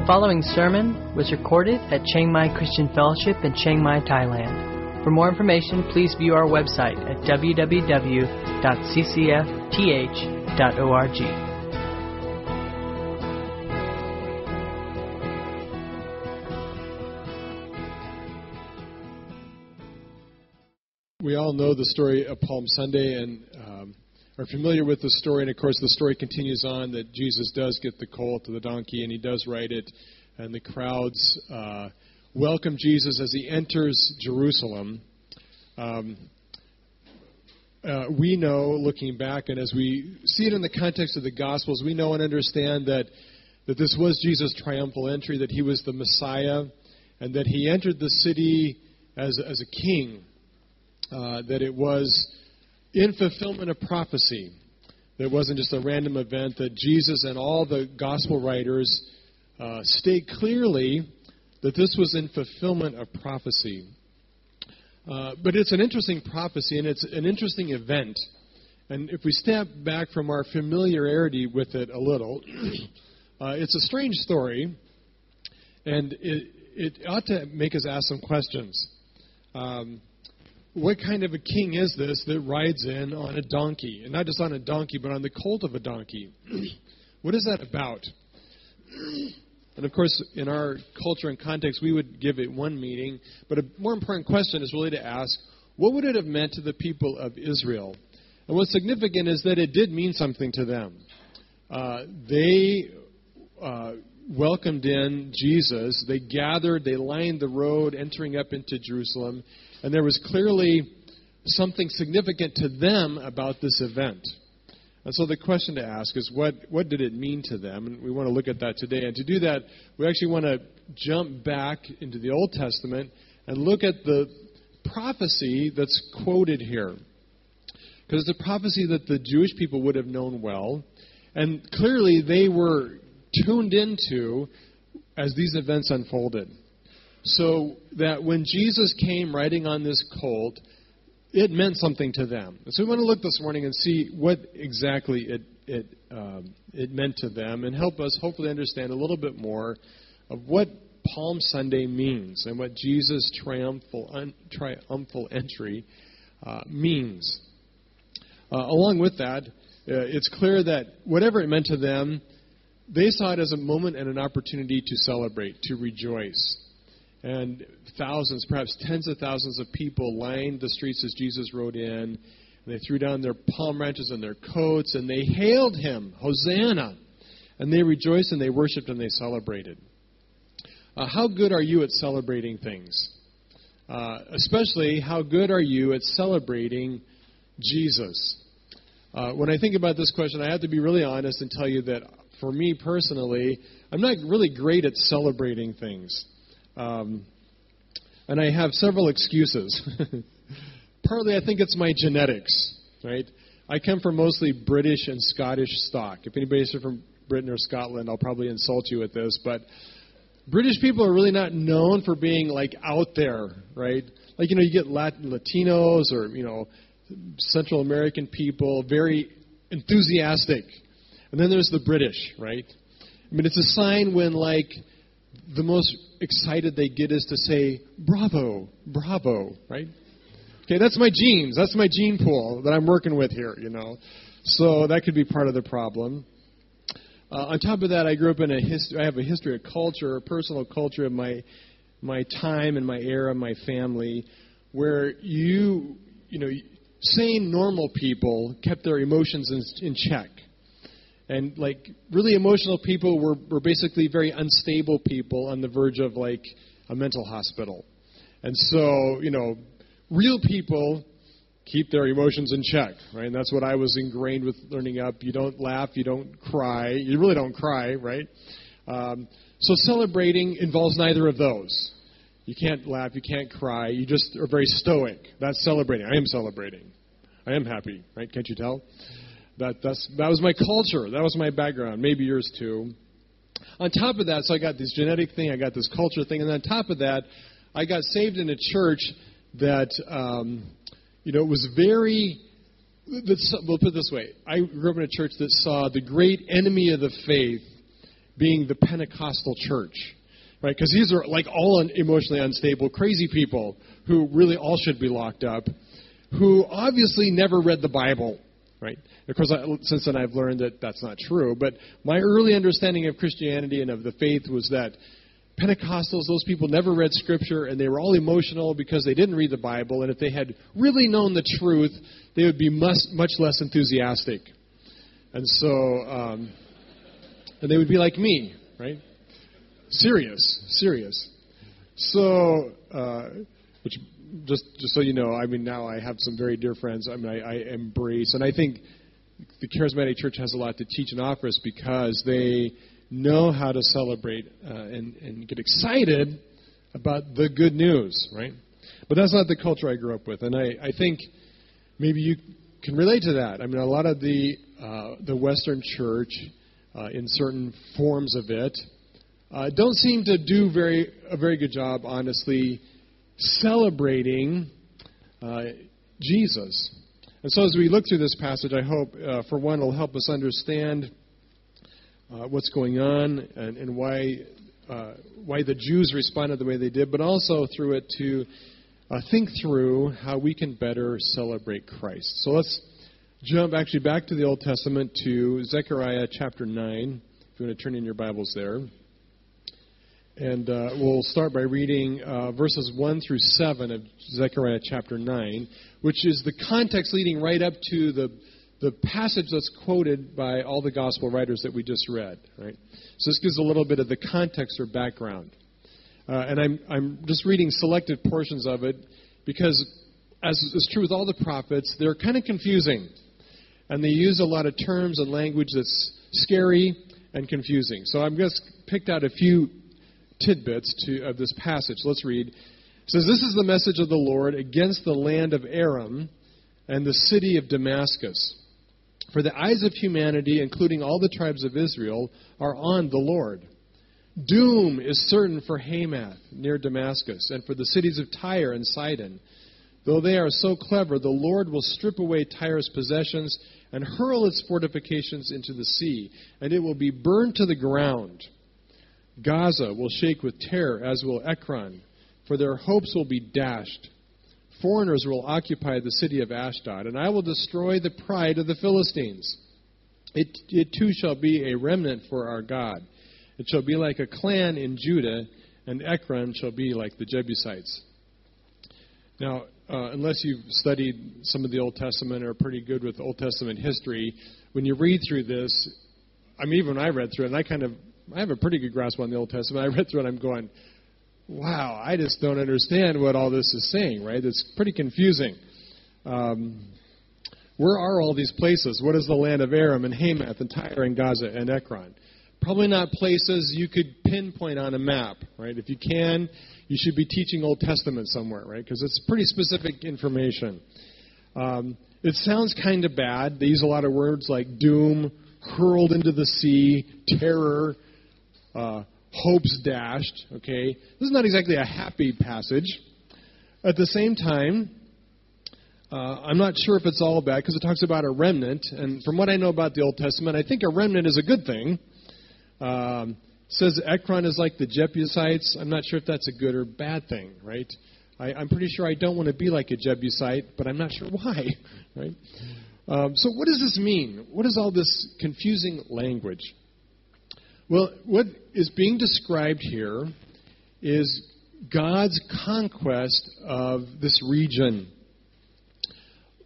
The following sermon was recorded at Chiang Mai Christian Fellowship in Chiang Mai, Thailand. For more information, please view our website at www.ccfth.org. We all know the story of Palm Sunday and are familiar with the story. And of course, the story continues on that Jesus does get the colt to the donkey and he does ride it. And the crowds uh, welcome Jesus as he enters Jerusalem. Um, uh, we know, looking back, and as we see it in the context of the Gospels, we know and understand that, that this was Jesus' triumphal entry, that he was the Messiah, and that he entered the city as, as a king uh, that it was in fulfillment of prophecy. It wasn't just a random event, that Jesus and all the gospel writers uh, state clearly that this was in fulfillment of prophecy. Uh, but it's an interesting prophecy and it's an interesting event. And if we step back from our familiarity with it a little, uh, it's a strange story, and it, it ought to make us ask some questions. Um, what kind of a king is this that rides in on a donkey? And not just on a donkey, but on the colt of a donkey. what is that about? And of course, in our culture and context, we would give it one meaning. But a more important question is really to ask what would it have meant to the people of Israel? And what's significant is that it did mean something to them. Uh, they uh, welcomed in Jesus. They gathered, they lined the road entering up into Jerusalem, and there was clearly something significant to them about this event. And so the question to ask is what, what did it mean to them? And we want to look at that today. And to do that, we actually want to jump back into the Old Testament and look at the prophecy that's quoted here. Because it's a prophecy that the Jewish people would have known well. And clearly they were tuned into as these events unfolded. So that when Jesus came riding on this colt, it meant something to them. So we want to look this morning and see what exactly it it um, it meant to them, and help us hopefully understand a little bit more of what Palm Sunday means and what Jesus' triumphal un, triumphal entry uh, means. Uh, along with that, uh, it's clear that whatever it meant to them, they saw it as a moment and an opportunity to celebrate, to rejoice. And thousands, perhaps tens of thousands of people lined the streets as Jesus rode in. And they threw down their palm branches and their coats and they hailed him, Hosanna. And they rejoiced and they worshiped and they celebrated. Uh, how good are you at celebrating things? Uh, especially, how good are you at celebrating Jesus? Uh, when I think about this question, I have to be really honest and tell you that for me personally, I'm not really great at celebrating things. Um, and I have several excuses. Partly, I think it's my genetics, right? I come from mostly British and Scottish stock. If anybody's from Britain or Scotland, I'll probably insult you with this, but British people are really not known for being like out there, right? Like you know, you get Latin, Latinos or you know, Central American people, very enthusiastic, and then there's the British, right? I mean, it's a sign when like the most excited they get is to say, bravo, bravo, right? Okay, that's my genes. That's my gene pool that I'm working with here, you know. So that could be part of the problem. Uh, on top of that, I grew up in a history. I have a history of culture, a personal culture of my my time and my era, my family, where you you know sane normal people kept their emotions in, in check and like really emotional people were, were basically very unstable people on the verge of like a mental hospital. And so, you know, real people keep their emotions in check, right? And that's what I was ingrained with learning up. You don't laugh, you don't cry. You really don't cry, right? Um, so celebrating involves neither of those. You can't laugh, you can't cry. You just are very stoic. That's celebrating. I am celebrating. I am happy, right? Can't you tell? That, that's, that was my culture. That was my background. Maybe yours too. On top of that, so I got this genetic thing, I got this culture thing, and on top of that, I got saved in a church that, um, you know, was very. We'll put it this way: I grew up in a church that saw the great enemy of the faith being the Pentecostal church, right? Because these are like all un- emotionally unstable, crazy people who really all should be locked up, who obviously never read the Bible, right? Of course, I, since then I've learned that that's not true. But my early understanding of Christianity and of the faith was that Pentecostals, those people never read Scripture, and they were all emotional because they didn't read the Bible. And if they had really known the truth, they would be much, much less enthusiastic. And so, um, and they would be like me, right? Serious, serious. So, uh, which just just so you know, I mean, now I have some very dear friends. I mean, I, I embrace, and I think the charismatic church has a lot to teach and offer us because they know how to celebrate uh, and, and get excited about the good news, right? But that's not the culture I grew up with, and I, I think maybe you can relate to that. I mean, a lot of the uh, the Western church, uh, in certain forms of it, uh, don't seem to do very a very good job, honestly, celebrating uh, Jesus. And so, as we look through this passage, I hope, uh, for one, it'll help us understand uh, what's going on and, and why uh, why the Jews responded the way they did, but also through it to uh, think through how we can better celebrate Christ. So let's jump actually back to the Old Testament to Zechariah chapter 9, if you want to turn in your Bibles there. And uh, we'll start by reading uh, verses 1 through 7 of Zechariah chapter 9, which is the context leading right up to the, the passage that's quoted by all the gospel writers that we just read. Right? So this gives a little bit of the context or background. Uh, and I'm, I'm just reading selected portions of it because, as is true with all the prophets, they're kind of confusing. And they use a lot of terms and language that's scary and confusing. So I've just picked out a few tidbits to, of this passage. Let's read. It says, This is the message of the Lord against the land of Aram and the city of Damascus. For the eyes of humanity, including all the tribes of Israel, are on the Lord. Doom is certain for Hamath near Damascus, and for the cities of Tyre and Sidon. Though they are so clever, the Lord will strip away Tyre's possessions and hurl its fortifications into the sea, and it will be burned to the ground. Gaza will shake with terror, as will Ekron, for their hopes will be dashed. Foreigners will occupy the city of Ashdod, and I will destroy the pride of the Philistines. It, it too shall be a remnant for our God. It shall be like a clan in Judah, and Ekron shall be like the Jebusites. Now, uh, unless you've studied some of the Old Testament or are pretty good with Old Testament history, when you read through this, I mean, even when I read through it, and I kind of I have a pretty good grasp on the Old Testament. I read through it, I'm going, wow, I just don't understand what all this is saying, right? It's pretty confusing. Um, where are all these places? What is the land of Aram and Hamath and Tyre and Gaza and Ekron? Probably not places you could pinpoint on a map, right? If you can, you should be teaching Old Testament somewhere, right? Because it's pretty specific information. Um, it sounds kind of bad. They use a lot of words like doom, hurled into the sea, terror, uh, hopes dashed. Okay, this is not exactly a happy passage. At the same time, uh, I'm not sure if it's all bad because it talks about a remnant, and from what I know about the Old Testament, I think a remnant is a good thing. Um, says Ekron is like the Jebusites. I'm not sure if that's a good or bad thing, right? I, I'm pretty sure I don't want to be like a Jebusite, but I'm not sure why, right? Um, so, what does this mean? What is all this confusing language? Well, what is being described here is God's conquest of this region.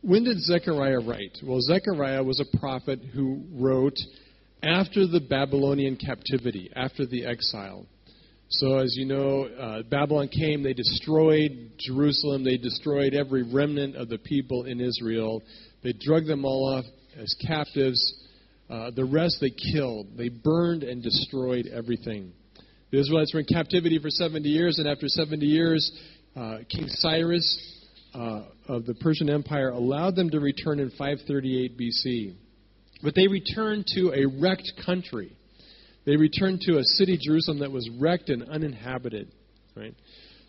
When did Zechariah write? Well, Zechariah was a prophet who wrote after the Babylonian captivity, after the exile. So, as you know, uh, Babylon came, they destroyed Jerusalem, they destroyed every remnant of the people in Israel, they drug them all off as captives. Uh, the rest they killed. They burned and destroyed everything. The Israelites were in captivity for 70 years, and after 70 years, uh, King Cyrus uh, of the Persian Empire allowed them to return in 538 BC. But they returned to a wrecked country. They returned to a city, Jerusalem, that was wrecked and uninhabited. Right?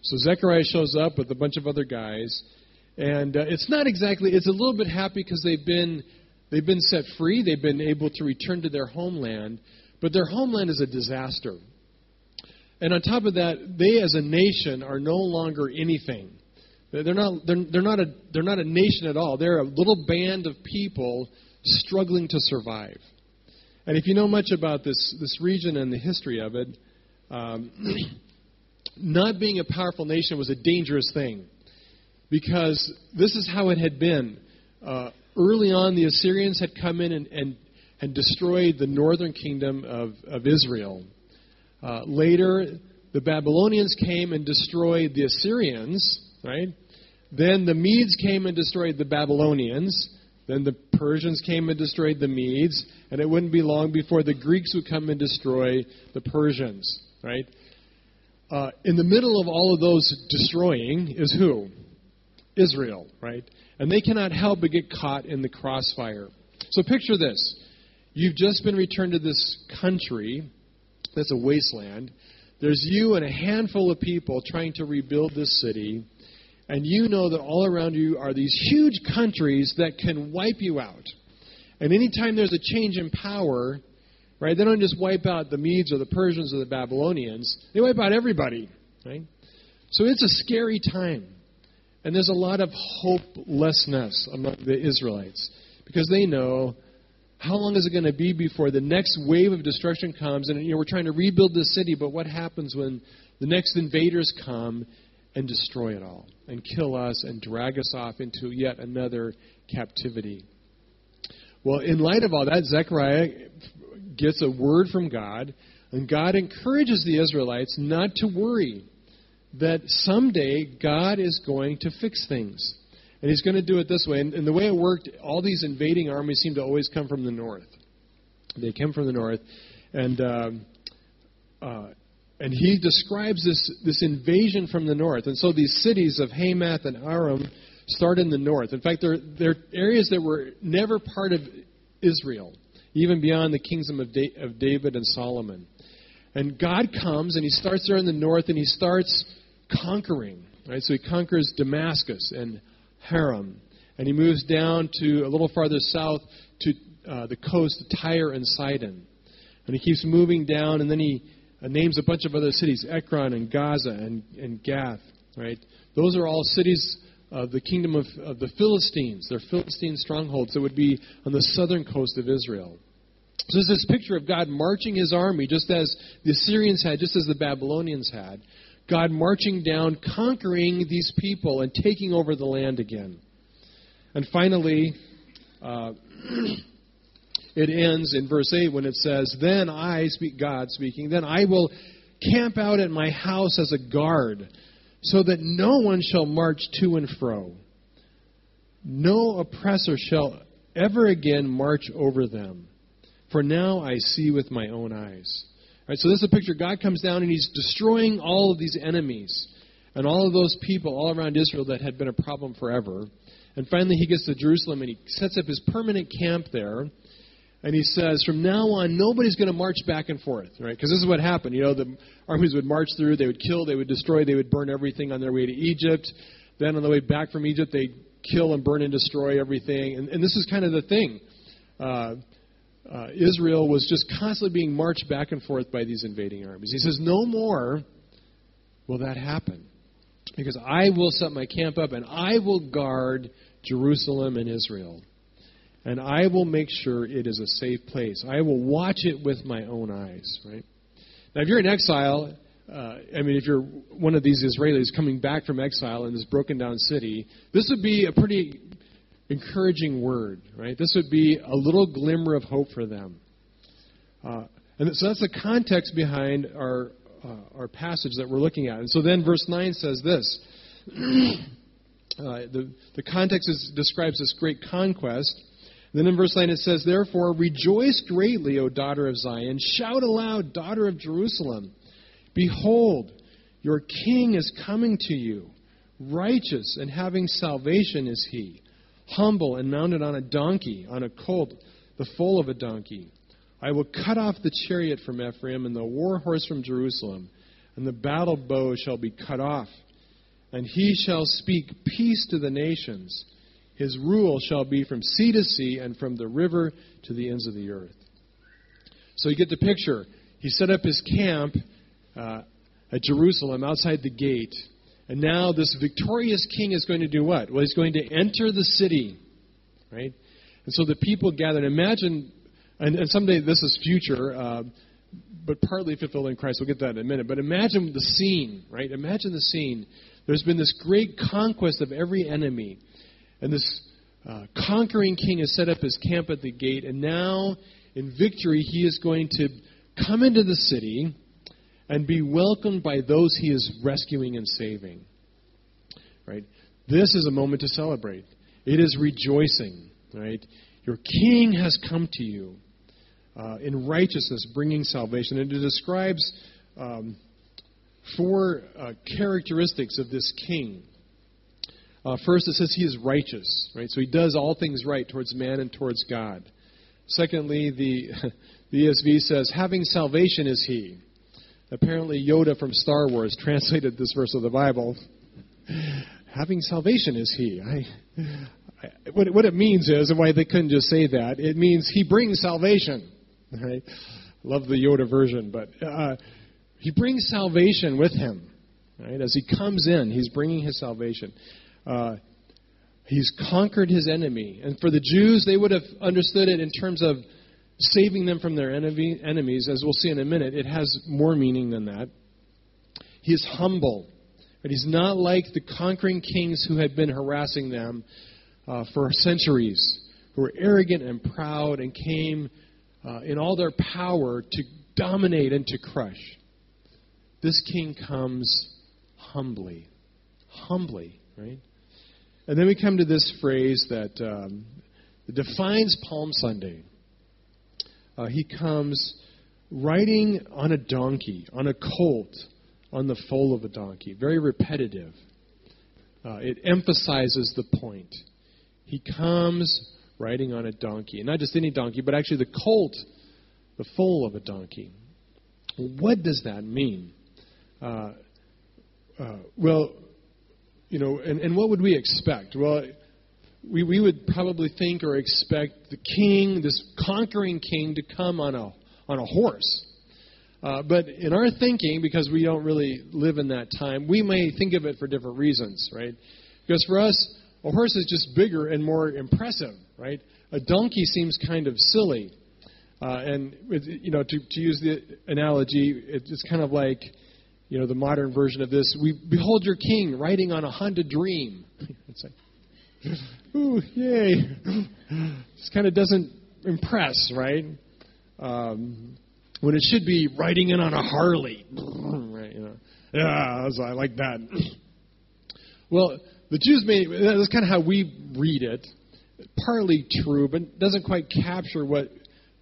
So Zechariah shows up with a bunch of other guys, and uh, it's not exactly. It's a little bit happy because they've been They've been set free, they've been able to return to their homeland, But their homeland is a disaster. And on top of that, they as a nation are no longer anything. They're not, they're, they're, not a, they're not a nation at all. They're a little band of people struggling to survive. And if you know much about this, this region and the history of it, um, not being a powerful nation was a dangerous thing because this is how it had been. Uh, early on, the Assyrians had come in and, and, and destroyed the northern kingdom of, of Israel. Uh, later, the Babylonians came and destroyed the Assyrians, right? Then the Medes came and destroyed the Babylonians. Then the Persians came and destroyed the Medes. And it wouldn't be long before the Greeks would come and destroy the Persians, right? Uh, in the middle of all of those destroying is who? Israel, right? And they cannot help but get caught in the crossfire. So picture this. You've just been returned to this country that's a wasteland. There's you and a handful of people trying to rebuild this city, and you know that all around you are these huge countries that can wipe you out. And anytime there's a change in power, right, they don't just wipe out the Medes or the Persians or the Babylonians, they wipe out everybody, right? So it's a scary time. And there's a lot of hopelessness among the Israelites because they know how long is it going to be before the next wave of destruction comes? And you know, we're trying to rebuild the city, but what happens when the next invaders come and destroy it all and kill us and drag us off into yet another captivity? Well, in light of all that, Zechariah gets a word from God, and God encourages the Israelites not to worry that someday God is going to fix things. And he's going to do it this way. And, and the way it worked, all these invading armies seem to always come from the north. They come from the north. And, um, uh, and he describes this, this invasion from the north. And so these cities of Hamath and Aram start in the north. In fact, they're, they're areas that were never part of Israel, even beyond the kingdom of, da- of David and Solomon. And God comes and he starts there in the north and he starts conquering. Right? So he conquers Damascus and Haram. And he moves down to a little farther south to uh, the coast, of Tyre and Sidon. And he keeps moving down, and then he uh, names a bunch of other cities Ekron and Gaza and, and Gath. Right? Those are all cities of the kingdom of, of the Philistines. They're Philistine strongholds that would be on the southern coast of Israel. So there's this picture of God marching his army, just as the Assyrians had, just as the Babylonians had, God marching down, conquering these people, and taking over the land again. And finally, uh, it ends in verse 8 when it says, Then I, speak God speaking, then I will camp out at my house as a guard, so that no one shall march to and fro. No oppressor shall ever again march over them. For now I see with my own eyes. Right, so this is a picture. God comes down and he's destroying all of these enemies and all of those people all around Israel that had been a problem forever. And finally, he gets to Jerusalem and he sets up his permanent camp there. And he says, from now on, nobody's going to march back and forth, right? Because this is what happened. You know, the armies would march through, they would kill, they would destroy, they would burn everything on their way to Egypt. Then on the way back from Egypt, they'd kill and burn and destroy everything. And, and this is kind of the thing. Uh, uh, Israel was just constantly being marched back and forth by these invading armies. He says, No more will that happen. Because I will set my camp up and I will guard Jerusalem and Israel. And I will make sure it is a safe place. I will watch it with my own eyes, right? Now, if you're in exile, uh, I mean, if you're one of these Israelis coming back from exile in this broken down city, this would be a pretty encouraging word, right? This would be a little glimmer of hope for them. Uh, and so that's the context behind our, uh, our passage that we're looking at. And so then verse 9 says this. Uh, the, the context is, describes this great conquest. And then in verse 9 it says, Therefore, rejoice greatly, O daughter of Zion. Shout aloud, daughter of Jerusalem. Behold, your king is coming to you. Righteous and having salvation is he humble and mounted on a donkey, on a colt, the foal of a donkey. I will cut off the chariot from Ephraim and the war horse from Jerusalem, and the battle bow shall be cut off. And he shall speak peace to the nations. His rule shall be from sea to sea and from the river to the ends of the earth. So you get the picture. He set up his camp uh, at Jerusalem outside the gate. And now this victorious king is going to do what? Well, he's going to enter the city, right? And so the people gathered. Imagine, and, and someday this is future, uh, but partly fulfilled in Christ. We'll get that in a minute. But imagine the scene, right? Imagine the scene. There's been this great conquest of every enemy. And this uh, conquering king has set up his camp at the gate. And now, in victory, he is going to come into the city and be welcomed by those he is rescuing and saving. Right? This is a moment to celebrate. It is rejoicing. Right? Your king has come to you uh, in righteousness, bringing salvation. And it describes um, four uh, characteristics of this king. Uh, first, it says he is righteous, right? So he does all things right towards man and towards God. Secondly, the, the ESV says, having salvation is he. Apparently, Yoda from Star Wars translated this verse of the Bible. having salvation is he. I, I, what, what it means is, and why they couldn't just say that, it means he brings salvation. Right? Love the Yoda version, but uh, he brings salvation with him. Right? As he comes in, he's bringing his salvation. Uh, he's conquered his enemy. And for the Jews, they would have understood it in terms of saving them from their enemy, enemies. As we'll see in a minute, it has more meaning than that. He is humble. But he's not like the conquering kings who had been harassing them uh, for centuries, who were arrogant and proud and came uh, in all their power to dominate and to crush. This king comes humbly. Humbly, right? And then we come to this phrase that, um, defines Palm Sunday. Uh, he comes riding on a donkey, on a colt, on the foal of a donkey. Very repetitive. Uh, it emphasizes the point. He comes riding on a donkey. And not just any donkey, but actually the colt, the foal of a donkey. What does that mean? Uh, uh, well, you know, and, and what would we expect? Well, we, we would probably think or expect the king, this conquering king, to come on a, on a horse. Uh, but in our thinking, because we don't really live in that time, we may think of it for different reasons, right? Because for us, a horse is just bigger and more impressive, right? A donkey seems kind of silly. Uh, and, you know, to, to use the analogy, it's kind of like, you know, the modern version of this. We behold your king riding on a Honda Dream. it's like, ooh, yay. this kind of doesn't impress, right? Um, when it should be riding in on a Harley. right, you know. Yeah, I like that. well, the Jews may, that's kind of how we read it. Partly true, but doesn't quite capture what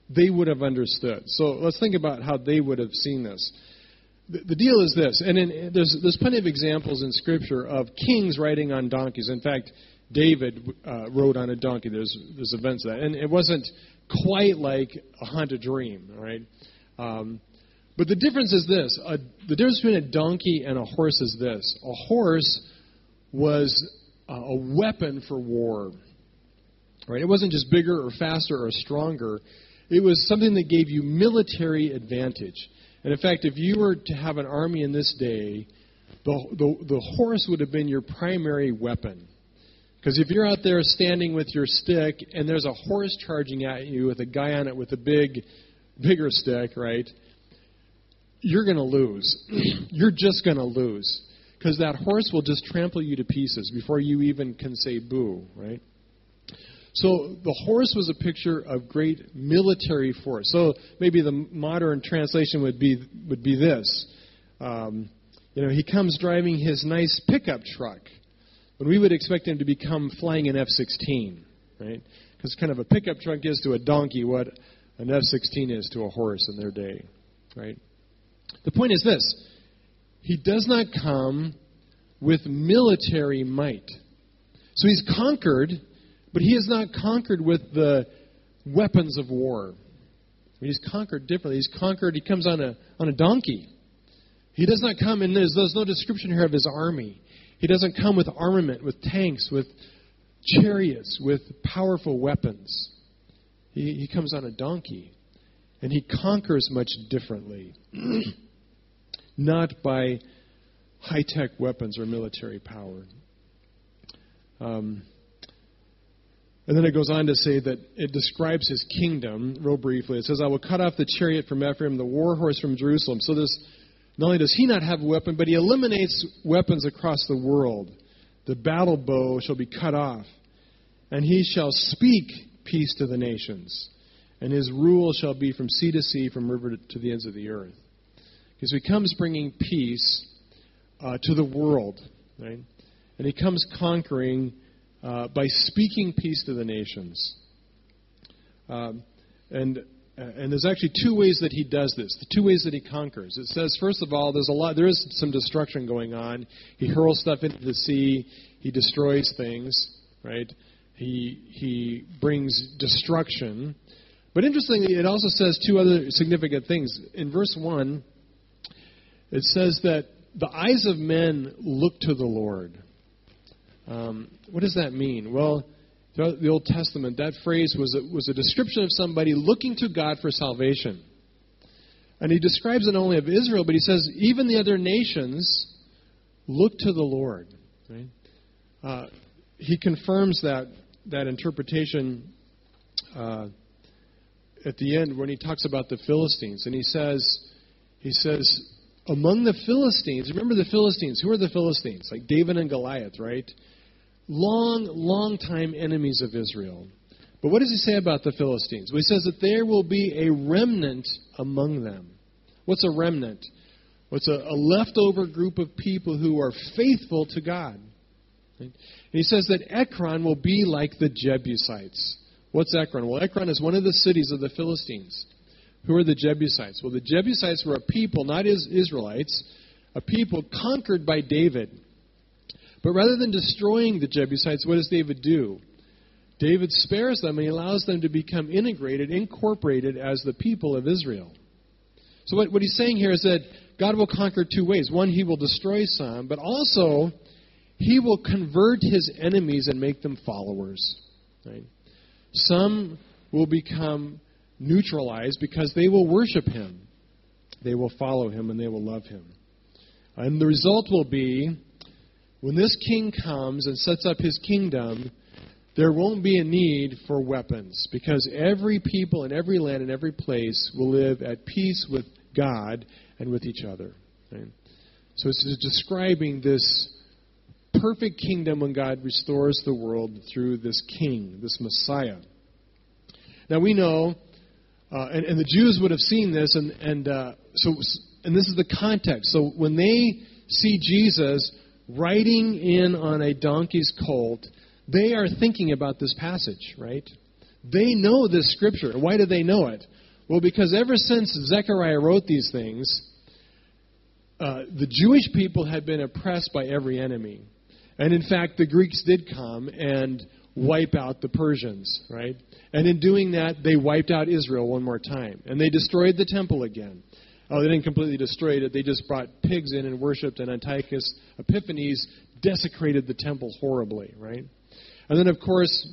they would have understood. So let's think about how they would have seen this. The, the deal is this, and in, there's, there's plenty of examples in Scripture of kings riding on donkeys. In fact, David uh, rode on a donkey. There's, there's events of that. And it wasn't quite like a Honda Dream, right? Um, but the difference is this a, the difference between a donkey and a horse is this a horse was a weapon for war. Right? It wasn't just bigger or faster or stronger. It was something that gave you military advantage. And in fact, if you were to have an army in this day, the, the, the horse would have been your primary weapon. Because if you're out there standing with your stick and there's a horse charging at you with a guy on it with a big, bigger stick, right? You're going to lose. you're just going to lose because that horse will just trample you to pieces before you even can say boo, right? So the horse was a picture of great military force. So maybe the modern translation would be would be this. Um, you know, he comes driving his nice pickup truck, when we would expect him to become flying an F-16, right? Because kind of a pickup truck is to a donkey what an F-16 is to a horse in their day, right? The point is this: he does not come with military might. So he's conquered, but he is not conquered with the weapons of war. He's conquered differently. He's conquered, he comes on a, on a donkey. He does not come, and there's, there's no description here of his army. He doesn't come with armament, with tanks, with chariots, with powerful weapons. He, he comes on a donkey. And he conquers much differently, not by high tech weapons or military power. Um, and then it goes on to say that it describes his kingdom real briefly. It says, I will cut off the chariot from Ephraim, the war horse from Jerusalem. So this not only does he not have a weapon, but he eliminates weapons across the world. The battle bow shall be cut off, and he shall speak peace to the nations, and his rule shall be from sea to sea, from river to the ends of the earth. Because he comes bringing peace uh, to the world, right? And he comes conquering uh, by speaking peace to the nations. Um, and and there's actually two ways that he does this. The two ways that he conquers. It says, first of all, there's a lot. There is some destruction going on. He hurls stuff into the sea. He destroys things. Right. He he brings destruction. But interestingly, it also says two other significant things. In verse one, it says that the eyes of men look to the Lord. Um, what does that mean? Well, throughout the Old Testament, that phrase was a, was a description of somebody looking to God for salvation. And he describes it only of Israel, but he says even the other nations look to the Lord. Right? Uh, he confirms that that interpretation uh, at the end when he talks about the Philistines, and he says he says among the Philistines. Remember the Philistines? Who are the Philistines? Like David and Goliath, right? Long, long time enemies of Israel. But what does he say about the Philistines? Well, he says that there will be a remnant among them. What's a remnant? What's well, a, a, leftover group of people who are faithful to God. He says that Ekron will be like the Jebusites. What's Ekron? Well, Ekron is one of the cities of the Philistines. Who are the Jebusites? Well, the Jebusites were a people, not Israelites, a people conquered by David. But rather than destroying the Jebusites, what does David do? David spares them and he allows them to become integrated, incorporated as the people of Israel. So, what, what he's saying here is that God will conquer two ways. One, he will destroy some, but also he will convert his enemies and make them followers. Right? Some will become neutralized because they will worship him, they will follow him, and they will love him. And the result will be when this king comes and sets up his kingdom, there won't be a need for weapons because every people in every land and every place will live at peace with God and with each other. Right? So it's describing this perfect kingdom when God restores the world through this king, this Messiah. Now we know, uh, and, and, the Jews would have seen this, and, and uh, so and this is the context. So when they see Jesus, riding in on a donkey's colt, they are thinking about this passage, right? They know this scripture. Why do they know it? Well, because ever since Zechariah wrote these things, uh, the Jewish people had been oppressed by every enemy. And in fact, the Greeks did come and wipe out the Persians, right? And in doing that, they wiped out Israel one more time. And they destroyed the temple again. Oh, they didn't completely destroy it. They just brought pigs in and worshipped, and Antiochus Epiphanes desecrated the temple horribly, right? And then, of course,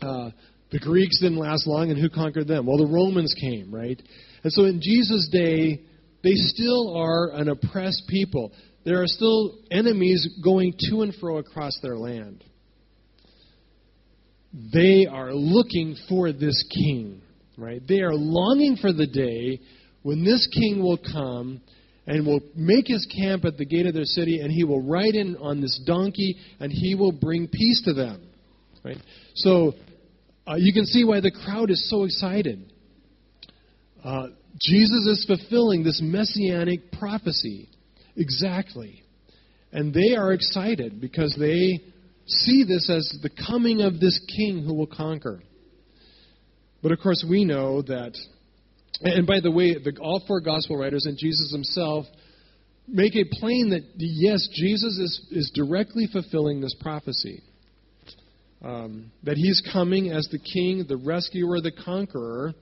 uh, the Greeks didn't last long, and who conquered them? Well, the Romans came, right? And so in Jesus' day, they still are an oppressed people. There are still enemies going to and fro across their land. They are looking for this king, right? They are longing for the day when this king will come and will make his camp at the gate of their city, and he will ride in on this donkey, and he will bring peace to them. Right? So uh, you can see why the crowd is so excited. Uh, Jesus is fulfilling this messianic prophecy exactly. And they are excited because they see this as the coming of this king who will conquer. But of course, we know that and by the way, the, all four gospel writers and Jesus himself make it plain that, yes, Jesus is, is directly fulfilling this prophecy. Um, that he's coming as the king, the rescuer, the conqueror,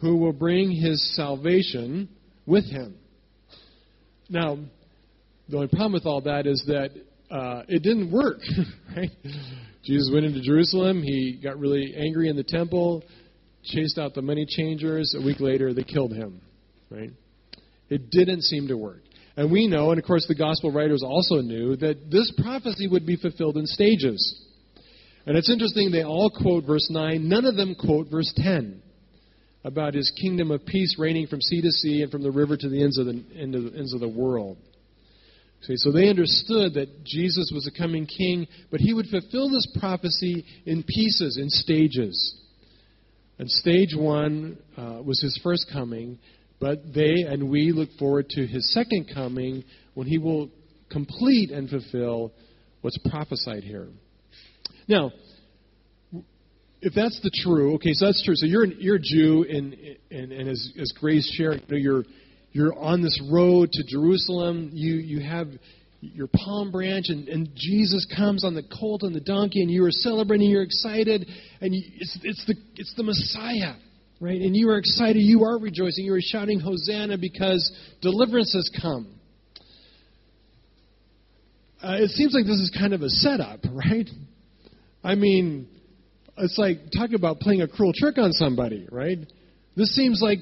who will bring his salvation with him. Now, the only problem with all that is that uh, it didn't work, right? Jesus went into Jerusalem. He got really angry in the temple chased out the money changers. A week later, they killed him. Right? It didn't seem to work. And we know, and of course the gospel writers also knew, that this prophecy would be fulfilled in stages. And it's interesting, they all quote verse 9, none of them quote verse 10 about his kingdom of peace reigning from sea to sea and from the river to the ends of the, end of the, ends of the world. See, so they understood that Jesus was a coming king, but he would fulfill this prophecy in pieces, in stages. And stage one uh, was his first coming, but they and we look forward to his second coming when he will complete and fulfill what's prophesied here. Now, if that's the true, okay, so that's true. So you're you're a Jew, and and, and as as Grace shared, you know, you're you're on this road to Jerusalem. You you have your palm branch, and, and Jesus comes on the colt and the donkey, and you are celebrating. You're excited, and you, it's it's the it's the Messiah, right? And you are excited. You are rejoicing. You are shouting Hosanna because deliverance has come. Uh, it seems like this is kind of a setup, right? I mean, it's like talking about playing a cruel trick on somebody, right? This seems like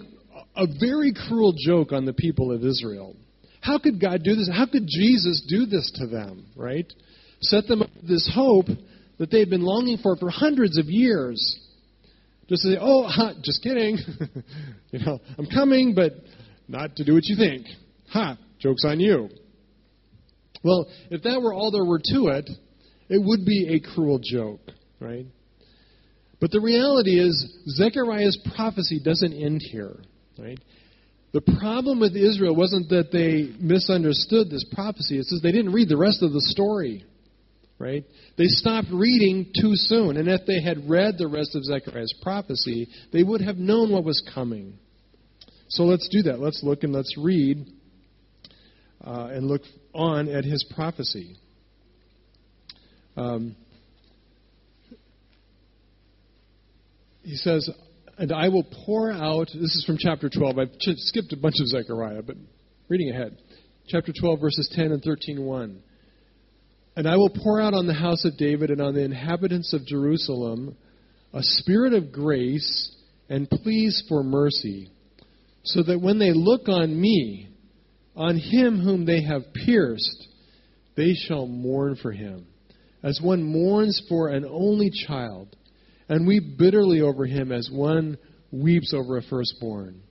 a very cruel joke on the people of Israel. How could God do this? How could Jesus do this to them, right? Set them up this hope that they've been longing for for hundreds of years. Just to say, oh, ha, just kidding. you know, I'm coming, but not to do what you think. Ha, joke's on you. Well, if that were all there were to it, it would be a cruel joke, right? But the reality is, Zechariah's prophecy doesn't end here. Right? The problem with Israel wasn't that they misunderstood this prophecy. It's that they didn't read the rest of the story. Right? They stopped reading too soon. And if they had read the rest of Zechariah's prophecy, they would have known what was coming. So let's do that. Let's look and let's read uh, and look on at his prophecy. Um, he says, And I will pour out, this is from chapter 12. I've skipped a bunch of Zechariah, but reading ahead. Chapter 12, verses 10 and 13, 1. And I will pour out on the house of David and on the inhabitants of Jerusalem a spirit of grace and pleas for mercy, so that when they look on me, on him whom they have pierced, they shall mourn for him, as one mourns for an only child and weep bitterly over him as one weeps over a firstborn.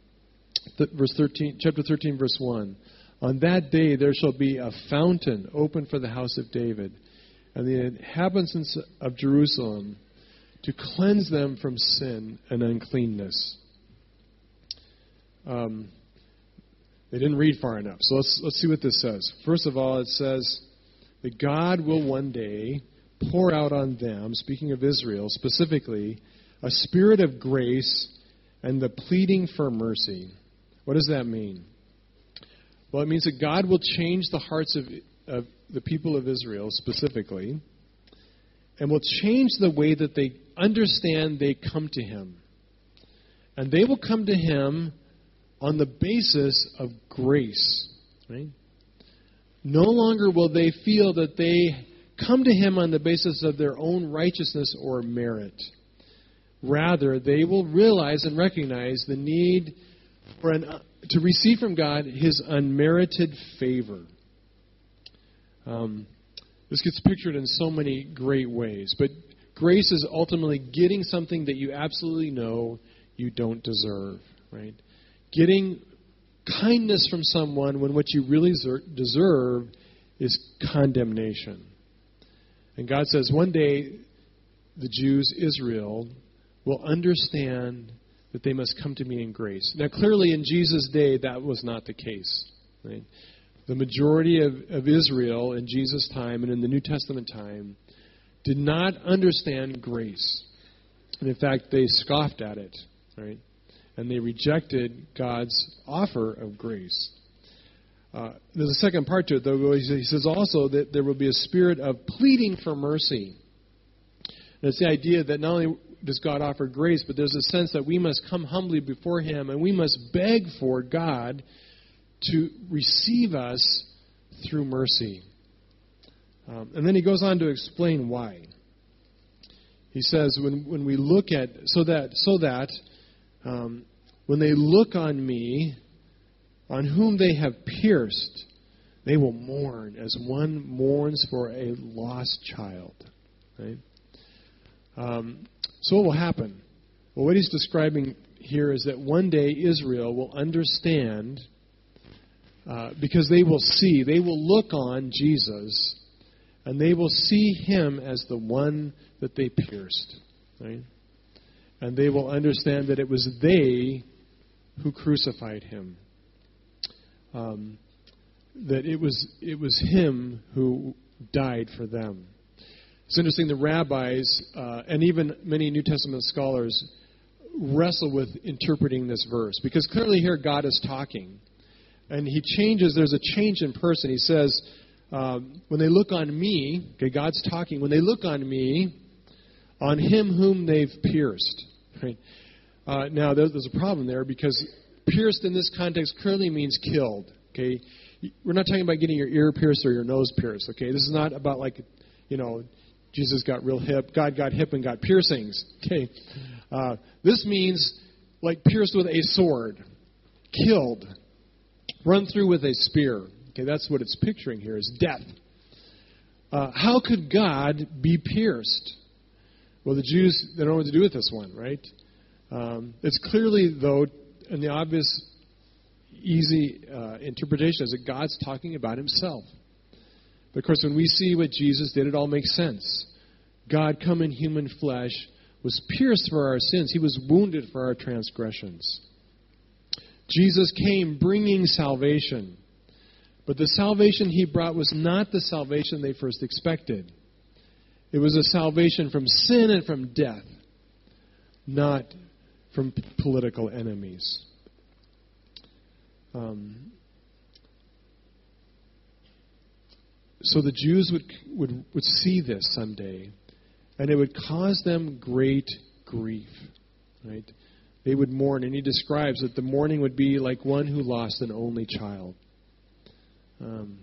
verse 13, chapter 13, verse 1. On that day there shall be a fountain open for the house of David, and the inhabitants of Jerusalem to cleanse them from sin and uncleanness. Um, they didn't read far enough. So let's, let's see what this says. First of all, it says that God will one day pour out on them, speaking of Israel specifically, a spirit of grace and the pleading for mercy. What does that mean? Well, it means that God will change the hearts of, of the people of Israel specifically and will change the way that they understand they come to Him. And they will come to Him on the basis of grace. Right? No longer will they feel that they come to Him on the basis of their own righteousness or merit. Rather, they will realize and recognize the need for an, to receive from God His unmerited favor. Um, this gets pictured in so many great ways, but grace is ultimately getting something that you absolutely know you don't deserve, right? Getting kindness from someone when what you really deserve is condemnation. And God says one day the Jews, Israel, will understand that they must come to me in grace. Now, clearly in Jesus' day, that was not the case. Right? The majority of, of Israel in Jesus' time and in the New Testament time did not understand grace. And in fact, they scoffed at it, right? And they rejected God's offer of grace. Uh, there's a second part to it, though. He says also that there will be a spirit of pleading for mercy. It's the idea that not only does God offer grace, but there's a sense that we must come humbly before Him and we must beg for God to receive us through mercy. Um, and then he goes on to explain why. He says, when, when we look at, so that, so that um, when they look on me, on whom they have pierced, they will mourn as one mourns for a lost child. Right? Um, so, what will happen? Well, what he's describing here is that one day Israel will understand uh, because they will see, they will look on Jesus, and they will see him as the one that they pierced. Right? And they will understand that it was they who crucified him. Um, that it was it was him who died for them. It's interesting. The rabbis uh, and even many New Testament scholars wrestle with interpreting this verse because clearly here God is talking, and He changes. There's a change in person. He says, um, "When they look on me, okay, God's talking. When they look on me, on Him whom they've pierced." Right? Uh, now, there's, there's a problem there because pierced in this context clearly means killed. Okay, we're not talking about getting your ear pierced or your nose pierced. Okay, this is not about like, you know, Jesus got real hip, God got hip and got piercings. Okay, uh, this means like pierced with a sword, killed, run through with a spear. Okay, that's what it's picturing here is death. Uh, how could God be pierced? Well, the Jews they don't know what to do with this one, right? Um, it's clearly though, and the obvious easy uh, interpretation is that God's talking about himself. But of course, when we see what Jesus did, it all makes sense. God, come in human flesh, was pierced for our sins, he was wounded for our transgressions. Jesus came bringing salvation. But the salvation he brought was not the salvation they first expected. It was a salvation from sin and from death, not from political enemies. Um, so the Jews would, would, would see this someday, and it would cause them great grief. Right? They would mourn, and he describes that the mourning would be like one who lost an only child. Um,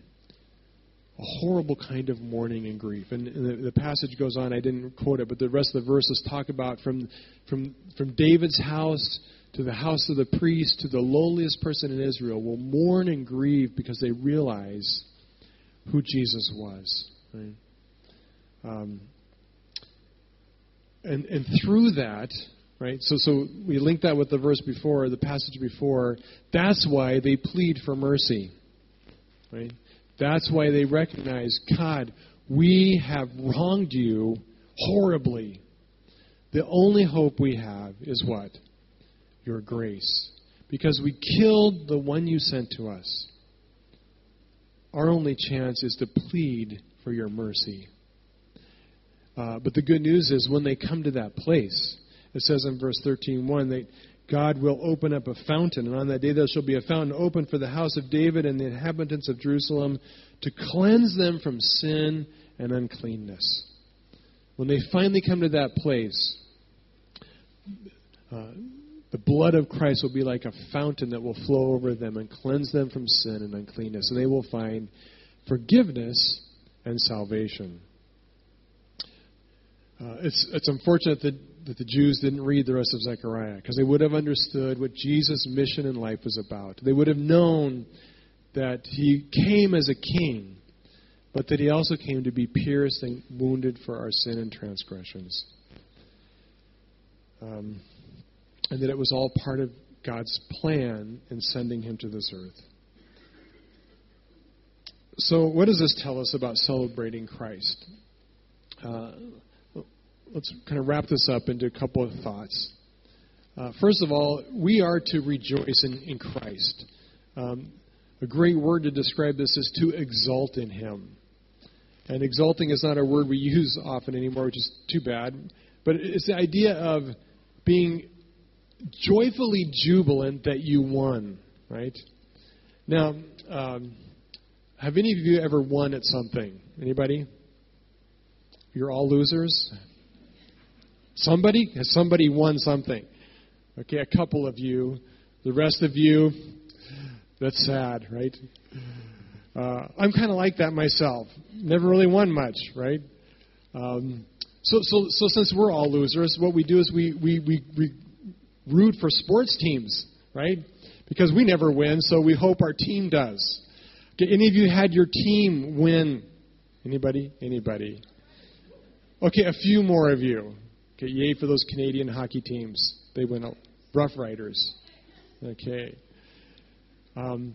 a horrible kind of mourning and grief. And, the, the, passage goes on. I didn't quote it, but the rest of the verses talk about from from from David's house to the house of the priest, to the lowliest person in Israel, will mourn and grieve because they realize who Jesus was. Right? Um, and, and through that, right, so, so we link that with the verse before, the passage before, that's why they plead for mercy. Right? That's why they recognize, God, we have wronged you horribly. The only hope we have is what? your grace. Because we killed the one you sent to us. Our only chance is to plead for your mercy. Uh, but the good news is when they come to that place, it says in verse 13:1 that God will open up a fountain, and on that day there shall be a fountain open for the house of David and the inhabitants of Jerusalem to cleanse them from sin and uncleanness. When they finally come to that place, uh, the blood of Christ will be like a fountain that will flow over them and cleanse them from sin and uncleanness, and they will find forgiveness and salvation. Uh, it's, it's unfortunate that, that the Jews didn't read the rest of Zechariah because they would have understood what Jesus' mission in life was about. They would have known that he came as a king, but that he also came to be pierced and wounded for our sin and transgressions. Um, and that it was all part of God's plan in sending him to this earth. So, what does this tell us about celebrating Christ? Uh, let's kind of wrap this up into a couple of thoughts. Uh, first of all, we are to rejoice in, in Christ. Um, a great word to describe this is to exult in Him. And exulting is not a word we use often anymore, which is too bad. But it's the idea of being joyfully jubilant that you won, right? Now, um, have any of you ever won at something? Anybody? You're all losers? Somebody? Has somebody won something? Okay, a couple of you. The rest of you, that's sad, right? Uh, I'm kind of like that myself. Never really won much, right? Um, so, so, so since we're all losers, what we do is we, we, we, we root for sports teams, right? Because we never win, so we hope our team does. Okay, any of you had your team win? Anybody? Anybody? Okay, a few more of you. Okay, yay for those Canadian hockey teams. They went out. Rough Riders. Okay. Um,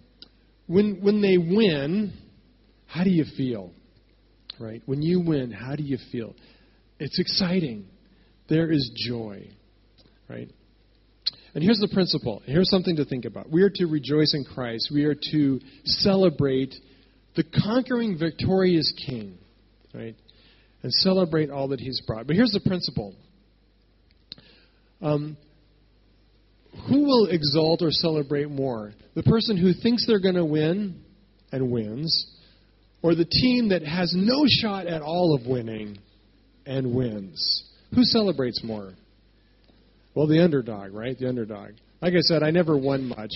when when they win, how do you feel? Right? When you win, how do you feel? It's exciting. There is joy. Right? And here's the principle. Here's something to think about. We are to rejoice in Christ. We are to celebrate the conquering, victorious King, right? And celebrate all that He's brought. But here's the principle. Um, who will exalt or celebrate more? The person who thinks they're going to win and wins, or the team that has no shot at all of winning and wins? Who celebrates more? Well, the underdog, right? The underdog. Like I said, I never won much.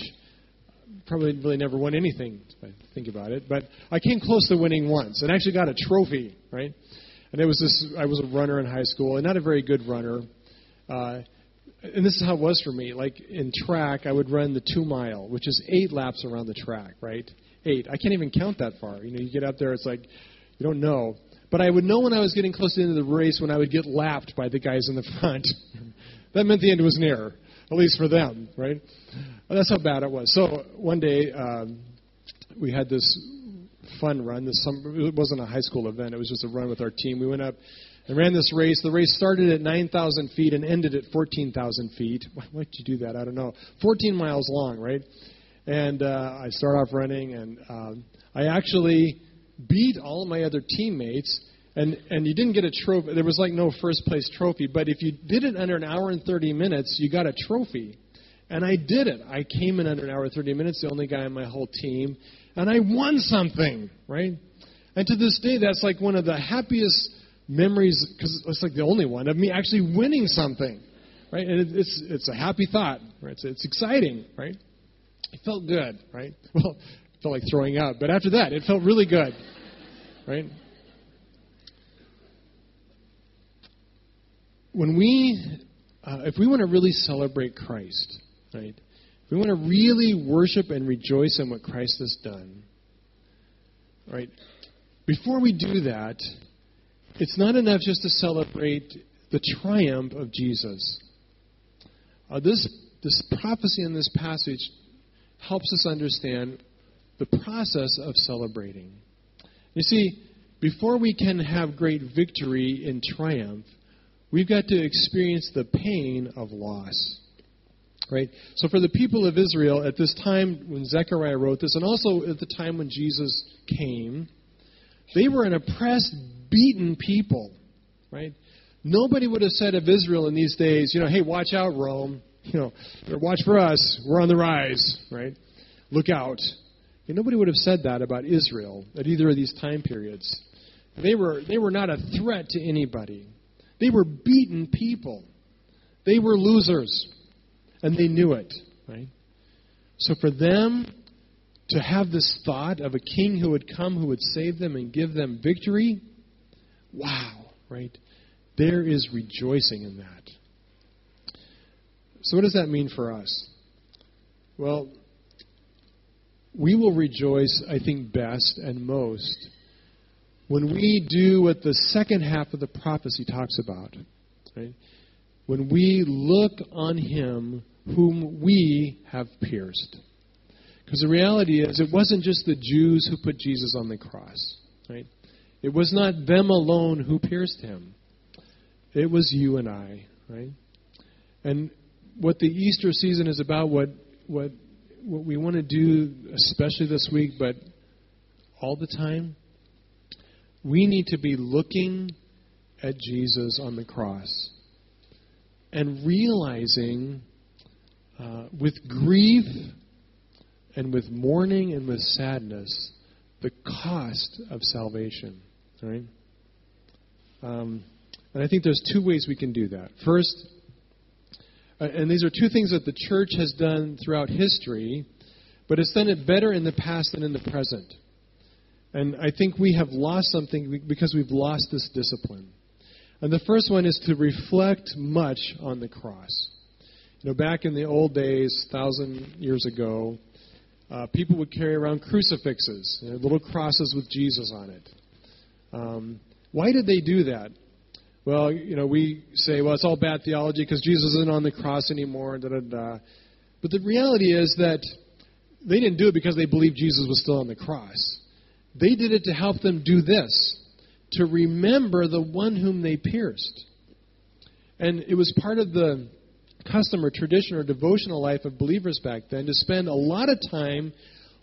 Probably really never won anything, if I think about it. But I came close to winning once and actually got a trophy, right? And it was this I was a runner in high school, and not a very good runner. Uh, and this is how it was for me. Like in track, I would run the two mile, which is eight laps around the track, right? Eight. I can't even count that far. You know, you get up there, it's like you don't know. But I would know when I was getting close to the end of the race when I would get lapped by the guys in the front. that meant the end was near, at least for them, right? Well, that's how bad it was. So one day um, we had this fun run. This summer, it wasn't a high school event; it was just a run with our team. We went up and ran this race. The race started at 9,000 feet and ended at 14,000 feet. Why did you do that? I don't know. 14 miles long, right? And uh, I start off running, and um, I actually beat all my other teammates. And and you didn't get a trophy. There was like no first place trophy. But if you did it under an hour and 30 minutes, you got a trophy. And I did it. I came in under an hour and 30 minutes, the only guy on my whole team, and I won something, right? And to this day, that's like one of the happiest memories because it's like the only one of me actually winning something, right? And it's it's a happy thought, right? It's, it's exciting, right? It felt good, right? Well, it felt like throwing up, but after that, it felt really good, right? When we, uh, if we want to really celebrate Christ, right? If we want to really worship and rejoice in what Christ has done, right? Before we do that, it's not enough just to celebrate the triumph of Jesus. Uh, this, this prophecy in this passage helps us understand the process of celebrating. You see, before we can have great victory in triumph, we've got to experience the pain of loss. Right? So, for the people of Israel at this time when Zechariah wrote this, and also at the time when Jesus came, they were an oppressed, beaten people, right? Nobody would have said of Israel in these days, you know, hey, watch out, Rome. You know, watch for us. We're on the rise, right? Look out. And nobody would have said that about Israel at either of these time periods. They were, they were not a threat to anybody. They were beaten people. They were losers. And they knew it, right? So for them to have this thought of a king who would come who would save them and give them victory, wow, right? There is rejoicing in that. So, what does that mean for us? Well, we will rejoice, I think, best and most when we do what the second half of the prophecy talks about. Right? When we look on him whom we have pierced. Because the reality is, it wasn't just the Jews who put Jesus on the cross. Right? It was not them alone who pierced him. It was you and I, right? And what the Easter season is about, what what what we want to do, especially this week, but all the time, we need to be looking at Jesus on the cross and realizing uh, with grief and with mourning and with sadness the cost of salvation. Right? Um, and I think there's two ways we can do that. First, uh, and these are two things that the church has done throughout history, but it's done it better in the past than in the present. And I think we have lost something because we've lost this discipline. And the first one is to reflect much on the cross. You know, back in the old days, thousand years ago, uh, people would carry around crucifixes, you know, little crosses with Jesus on it. Um, why did they do that? Well, you know, we say, well, it's all bad theology because Jesus isn't on the cross anymore, da da da. But the reality is that they didn't do it because they believed Jesus was still on the cross. They did it to help them do this to remember the one whom they pierced. And it was part of the custom or tradition or devotional life of believers back then to spend a lot of time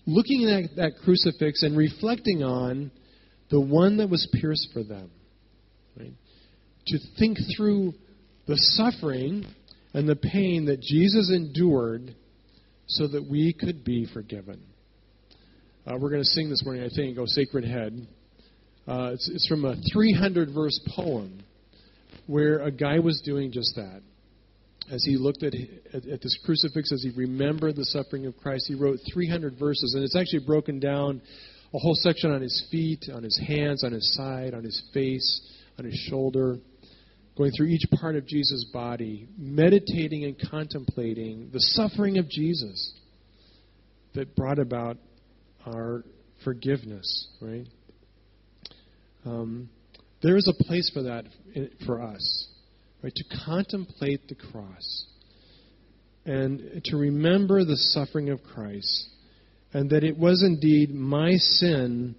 looking at that crucifix and reflecting on the one that was pierced for them. Right? To think through the suffering and the pain that Jesus endured so that we could be forgiven. Uh, we're going to sing this morning, I think, O Sacred Head. Uh, it's, it's from a 300 verse poem where a guy was doing just that. As he looked at, at, at this crucifix, as he remembered the suffering of Christ, he wrote 300 verses, and it's actually broken down a whole section on his feet, on his hands, on his side, on his face, on his shoulder, going through each part of Jesus' body, meditating and contemplating the suffering of Jesus that brought about our forgiveness, right? Um, there is a place for that for us, right? To contemplate the cross and to remember the suffering of Christ and that it was indeed my sin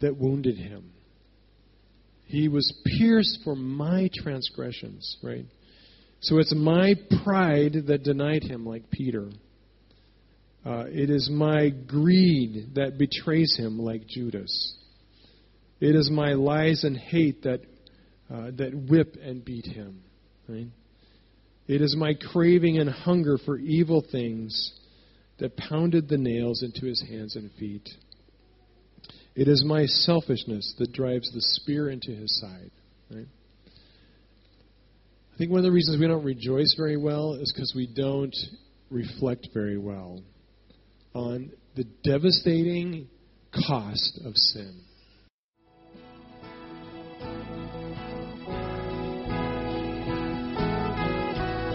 that wounded him. He was pierced for my transgressions, right? So it's my pride that denied him, like Peter. Uh, it is my greed that betrays him, like Judas. It is my lies and hate that, uh, that whip and beat him. Right? It is my craving and hunger for evil things that pounded the nails into his hands and feet. It is my selfishness that drives the spear into his side. Right? I think one of the reasons we don't rejoice very well is because we don't reflect very well on the devastating cost of sin.